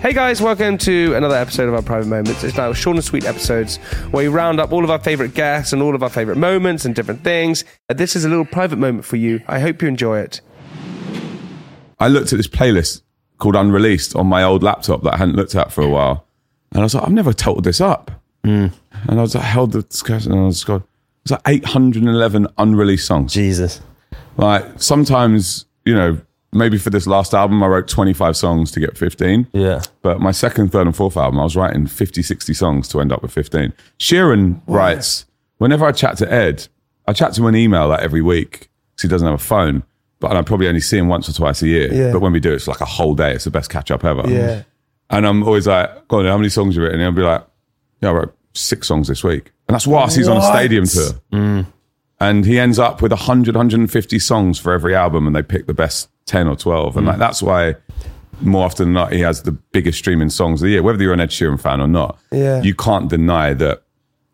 Hey guys, welcome to another episode of our Private Moments. It's now short and sweet episodes where we round up all of our favorite guests and all of our favorite moments and different things. Uh, This is a little private moment for you. I hope you enjoy it. I looked at this playlist called Unreleased on my old laptop that I hadn't looked at for a while. And I was like, I've never totaled this up. And I was like, held the discussion and I was like, it's like 811 unreleased songs. Jesus. Like sometimes, you know, maybe for this last album, I wrote 25 songs to get 15. Yeah. But my second, third, and fourth album, I was writing 50, 60 songs to end up with 15. Sheeran writes, whenever I chat to Ed, I chat to him on email like every week because he doesn't have a phone. But I probably only see him once or twice a year. Yeah. But when we do, it's like a whole day. It's the best catch up ever. Yeah. And I'm always like, go on, how many songs you written? And he'll be like, yeah, I wrote six songs this week. And that's whilst he's on a stadium tour. Mm. And he ends up with 100, 150 songs for every album and they pick the best 10 or 12. And like, mm. that's why more often than not, he has the biggest streaming songs of the year. Whether you're an Ed Sheeran fan or not, Yeah. you can't deny that.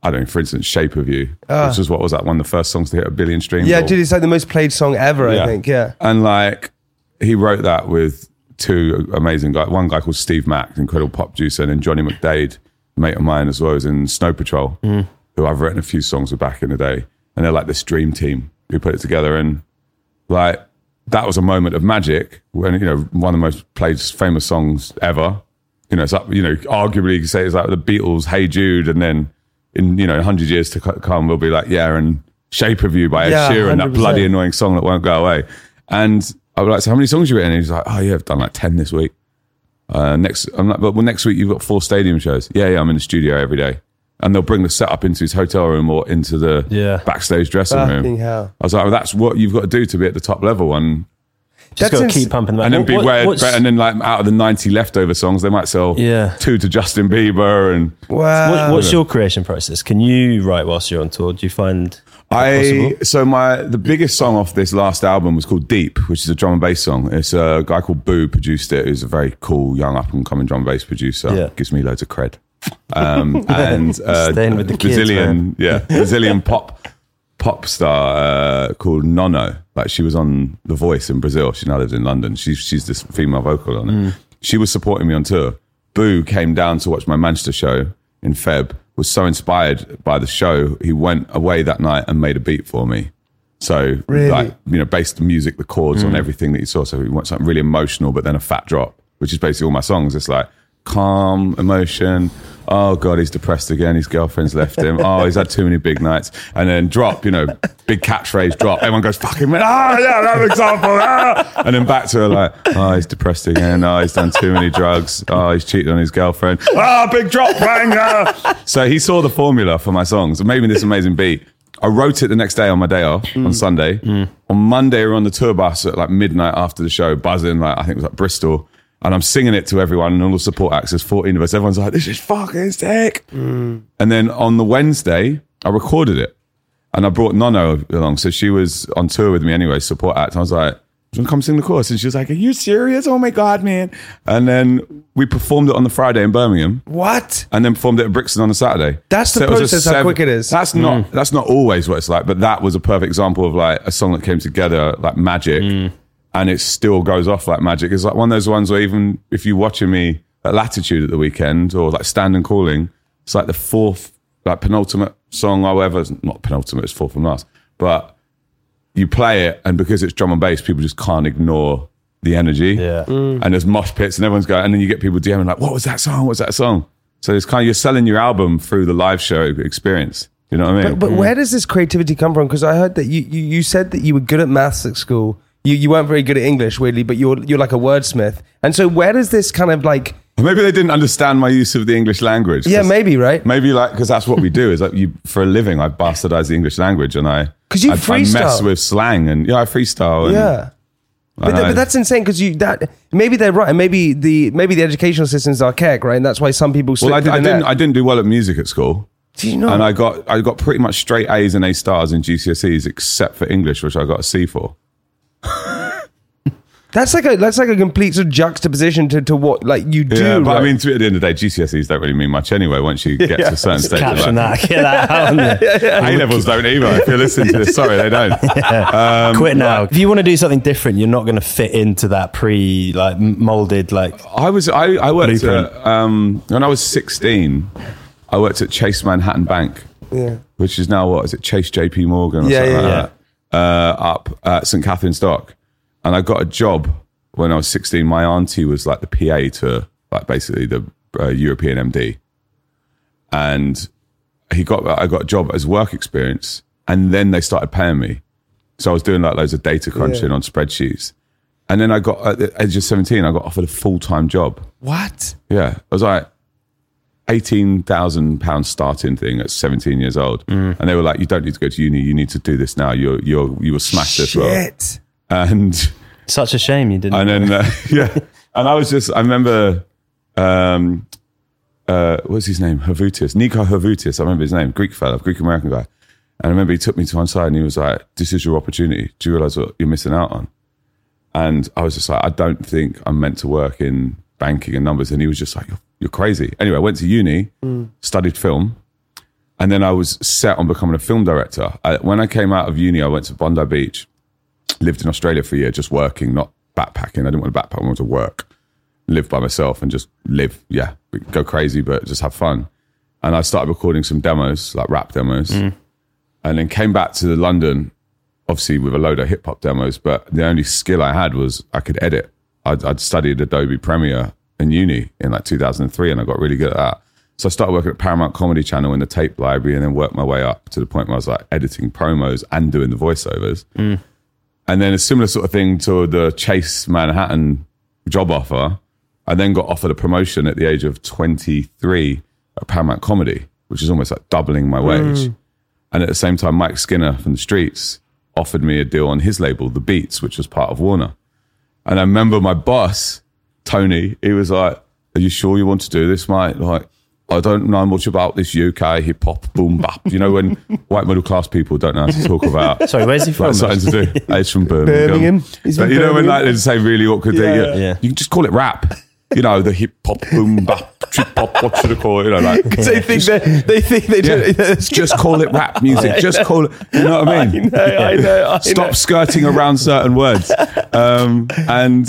I don't know, for instance, Shape of You, ah. which is what was that one of the first songs to hit a billion streams? Yeah, or- dude, it's like the most played song ever, I think. Yeah. and like he wrote that with two amazing guys. One guy called Steve Mac, incredible pop producer, and then Johnny McDaid, mate of mine as well, who's in Snow Patrol, mm. who I've written a few songs with back in the day. And they're like this dream team who put it together. And like that was a moment of magic when, you know, one of the most played famous songs ever. You know, it's up, you know, arguably you could say it's like the Beatles, Hey Jude, and then in, you know, 100 years to come, we'll be like, yeah, and Shape of You by Ed Yeah, Sheeran, that 100%. bloody annoying song that won't go away. And I was like, so how many songs you written? And he's like, oh yeah, I've done like 10 this week. Uh, next, I'm like, but well, next week you've got four stadium shows. Yeah, yeah, I'm in the studio every day. And they'll bring the setup into his hotel room or into the Yeah. backstage dressing Fucking room. hell. I was like, well, that's what you've got to do to be at the top level. And Just That's got to ins- keep pumping them. and then What- be what- where, and then like out of the 90 leftover songs, they might sell Yeah. two to Justin Bieber. And Wow. what- what's your creation process? Can you write whilst you're on tour? Do you find I possible? so my the biggest song off this last album was called Deep, which is a drum and bass song. It's a guy called Bou produced it, who's a very cool young up and coming drum and bass producer. Yeah. Gives me loads of cred. Um, and uh, Staying with the kids, Brazilian, man. yeah, Brazilian pop pop star uh, called Nono. Like she was on The Voice in Brazil. She now lives in London. She's she's this female vocal on it. Mm. She was supporting me on tour. Bou came down to watch my Manchester show in Feb. Was so inspired by the show, he went away that night and made a beat for me. So, Really? like, you know, based the music, the chords on everything that you saw. So, he want something really emotional, but then a fat drop, which is basically all my songs. It's like calm emotion. Oh God, he's depressed again. His girlfriend's left him. Oh, he's had too many big nights. And then drop, you know, big catchphrase drop. Everyone goes, fucking man. Ah, yeah, that example. Ah. And then back to her like, oh, he's depressed again. Oh, he's done too many drugs. Oh, he's cheated on his girlfriend. Ah, big drop, bang. ah. So he saw the formula for my songs and made me this amazing beat. I wrote it the next day on my day off on Sunday. On Monday, we we're on the tour bus at like midnight after the show, buzzing like I think it was like Bristol, and I'm singing it to everyone and all the support acts. There's 14 of us. Everyone's like, "This is fucking sick." And then on the Wednesday, I recorded it, and I brought Nono along. So she was on tour with me anyway, support act. I was like, "Do you want to come sing the chorus?" And she was like, "Are you serious? Oh my god, man!" And then we performed it on the Friday in Birmingham What? and then performed it at Brixton on a Saturday. That's the it was a process, how quick it is. That's Mm. not that's not always what it's like, but that was a perfect example of like a song that came together like magic, Mm. And it still goes off like magic. It's like one of those ones where even if you're watching me at Latitude at the weekend or like Standon Calling, it's like the fourth, like penultimate song I'll ever not penultimate, it's fourth from last, but you play it, and because it's drum and bass, people just can't ignore the energy. Yeah. Mm. And there's mosh pits, and everyone's going, and then you get people DMing like, "What was that song? What was that song?" So it's kind of you're selling your album through the live show experience. You know what I mean? But, but mm. where does this creativity come from? Because I heard that you, you you said that you were good at maths at school. You you weren't very good at English, weirdly, but you're you're like a wordsmith. And so where does this kind of like maybe they didn't understand my use of the English language. Yeah, maybe right? Maybe like because that's what we do is like you for a living. I bastardize the English language and I 'Cause you I, I mess freestyle. with slang and yeah I freestyle. And, Yeah. But, th- but that's insane because you that maybe they're right. and Maybe the maybe the educational system's archaic, right? And that's why some people. Well, I, through I didn't. I didn't do well at music at school. Do you know? And I got I got pretty much straight A's and A stars in GCSEs except for English, which I got a C for. That's like a that's like a complete sort of juxtaposition to, to what like you do. Yeah, but I mean, to, at the end of the day, GCSEs don't really mean much anyway. Once you get to a certain stage, of Caption life. that. Get that out. there. A levels don't either. If you're listening to this, sorry, they don't. Um, Quit now. If you want to do something different, you're not going to fit into that pre like molded like. I was I, I worked at, um, when I was 16. I worked at Chase Manhattan Bank, Yeah. which is now what is it? Chase JP Morgan or Yeah, something yeah, like yeah. that. Uh, up at St Katharine's Dock, and I got a job when I was 16. My auntie was like the PA to like basically the uh, European MD, and he got I got a job as work experience, and then they started paying me. So I was doing like loads of data crunching on spreadsheets, and then I got at the age of 17, I got offered a full time job. what? Yeah, I was like eighteen thousand pounds starting thing at seventeen years old, Mm. and they were like, "You don't need to go to uni. You need to do this now. You're you're you will smash this well." And Such a shame you didn't. and then uh, yeah, and I was just I remember, um, uh, what's his name? Havutis, Nico Havutis. I remember his name, Greek fellow, Greek American guy. And I remember he took me to one side and he was like, "This is your opportunity. Do you realize what you're missing out on?" And I was just like, "I don't think I'm meant to work in banking and numbers." And he was just like, "You're, you're crazy." Anyway, I went to uni, studied film, and then I was set on becoming a film director. I, when I came out of uni, I went to Bondi Beach, lived in Australia for a year, just working, not backpacking. I didn't want to backpack. I wanted to work, live by myself, and just live. Yeah, go crazy, but just have fun. And I started recording some demos, like rap demos, mm. and then came back to London, obviously with a load of hip hop demos. But the only skill I had was I could edit. I'd, I'd studied Adobe Premiere in uni in like 2003, and I got really good at that. So I started working at Paramount Comedy Channel in the tape library, and then worked my way up to the point where I was like editing promos and doing the voiceovers. Mm. And then a similar sort of thing to the Chase Manhattan job offer. I then got offered a promotion at the age of 23 at Paramount Comedy, which is almost like doubling my wage. Mm. And at the same time, Mike Skinner from the streets offered me a deal on his label, The Beats, which was part of Warner. And I remember my boss, Tony, he was like, Are you sure you want to do this, mate? Like, I don't know much about this UK hip hop boom bap. You know, when white middle class people don't know how to talk about Sorry, where's he from? something to do. It's from Birmingham. Birmingham. He's But from you know when Birmingham. like they say really awkward thing, Yeah. you, Yeah. you can just call it rap. You know, the hip hop boom bap, trip hop, what should I call it? You know, like they think they they think they do. yeah, just call it rap music. Just call it. You know what I mean? I know, I know. I Stop know. skirting around certain words. Um, and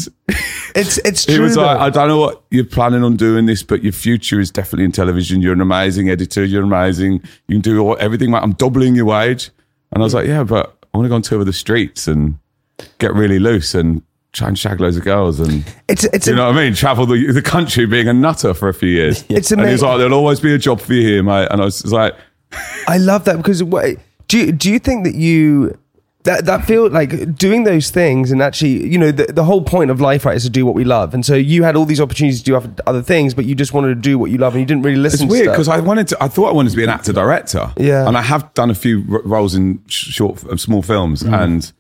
It's it's he true. was like. I don't know what you're planning on doing this, but your future is definitely in television. You're an amazing editor. You're amazing. You can do all, everything. I'm doubling your wage. And I was like, yeah, but I want to go on tour with the streets and get really loose and try and shag loads of girls and It's it's you a- know what I mean? Travel the, the country being a nutter for a few years. It's and he's like, there'll always be a job for you here, mate. And I was just like, I love that because what, do you, do you think that you that that feel like doing those things and actually you know the, the whole point of life right is to do what we love and so you had all these opportunities to do other- things but you just wanted to do what you love and you didn't really listen. it's weird because. I wanted to, I thought I wanted to be an actor director. Yeah. And I have done a few r- roles in sh- short, small films Mm. and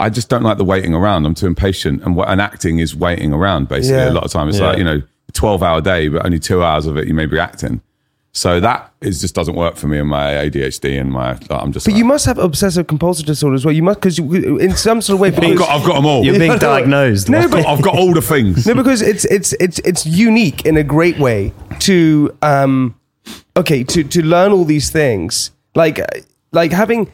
I just don't like the waiting around. I'm too impatient. And, what, and acting is waiting around basically. Yeah. A lot of time it's Yeah. like, you know, 12 hour day, but only two hours of it you may be acting. So that is just doesn't work for me and my ADHD and my, I'm just But like, you must have obsessive compulsive disorder as well. You must because in some sort of way. I've because- got, I've got them all. You're being diagnosed. No, I've, got, I've got all the things. No, because it's it's it's it's unique in a great way to um okay to to learn all these things like like having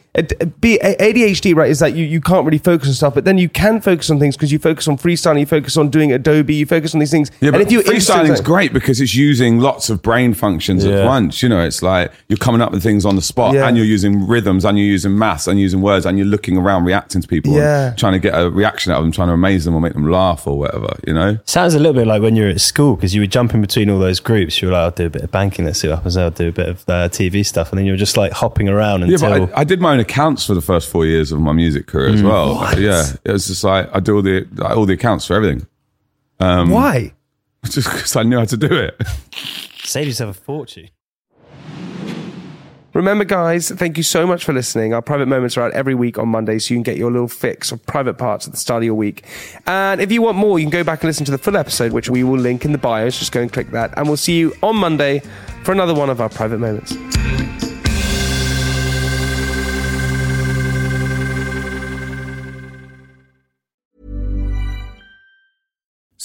be ADHD right is that you you can't really focus on stuff but then you can focus on things because you focus on freestyling you focus on doing Adobe you focus on these things Yeah, but and if you freestyling's great because it's using lots of brain functions at once. You know, it's like you're coming up with things on the spot, Yeah. and you're using rhythms, and you're using maths, and you're using words, and you're looking around, reacting to people, and Yeah. trying to get a reaction out of them, trying to amaze them or make them laugh or whatever. You know, Sounds a little bit like when you're at school because you were jumping between all those groups. You were like, I'll do a bit of banking, let's see what happens. I'll do a bit of uh, TV stuff. And then you were just like hopping around yeah. Until. But I, I did my own accounts for the first four years of my music career Mm. as well. Yeah, it was just like I do all the all the accounts for everything, why just because I knew how to do it. Save yourself a fortune. Remember, guys, thank you so much for listening. Our private moments are out every week on Monday, so you can get your little fix of private parts at the start of your week. And if you want more, you can go back and listen to the full episode, which we will link in the bios. Just go and click that. And we'll see you on Monday for another one of our private moments.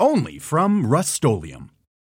Only from Rust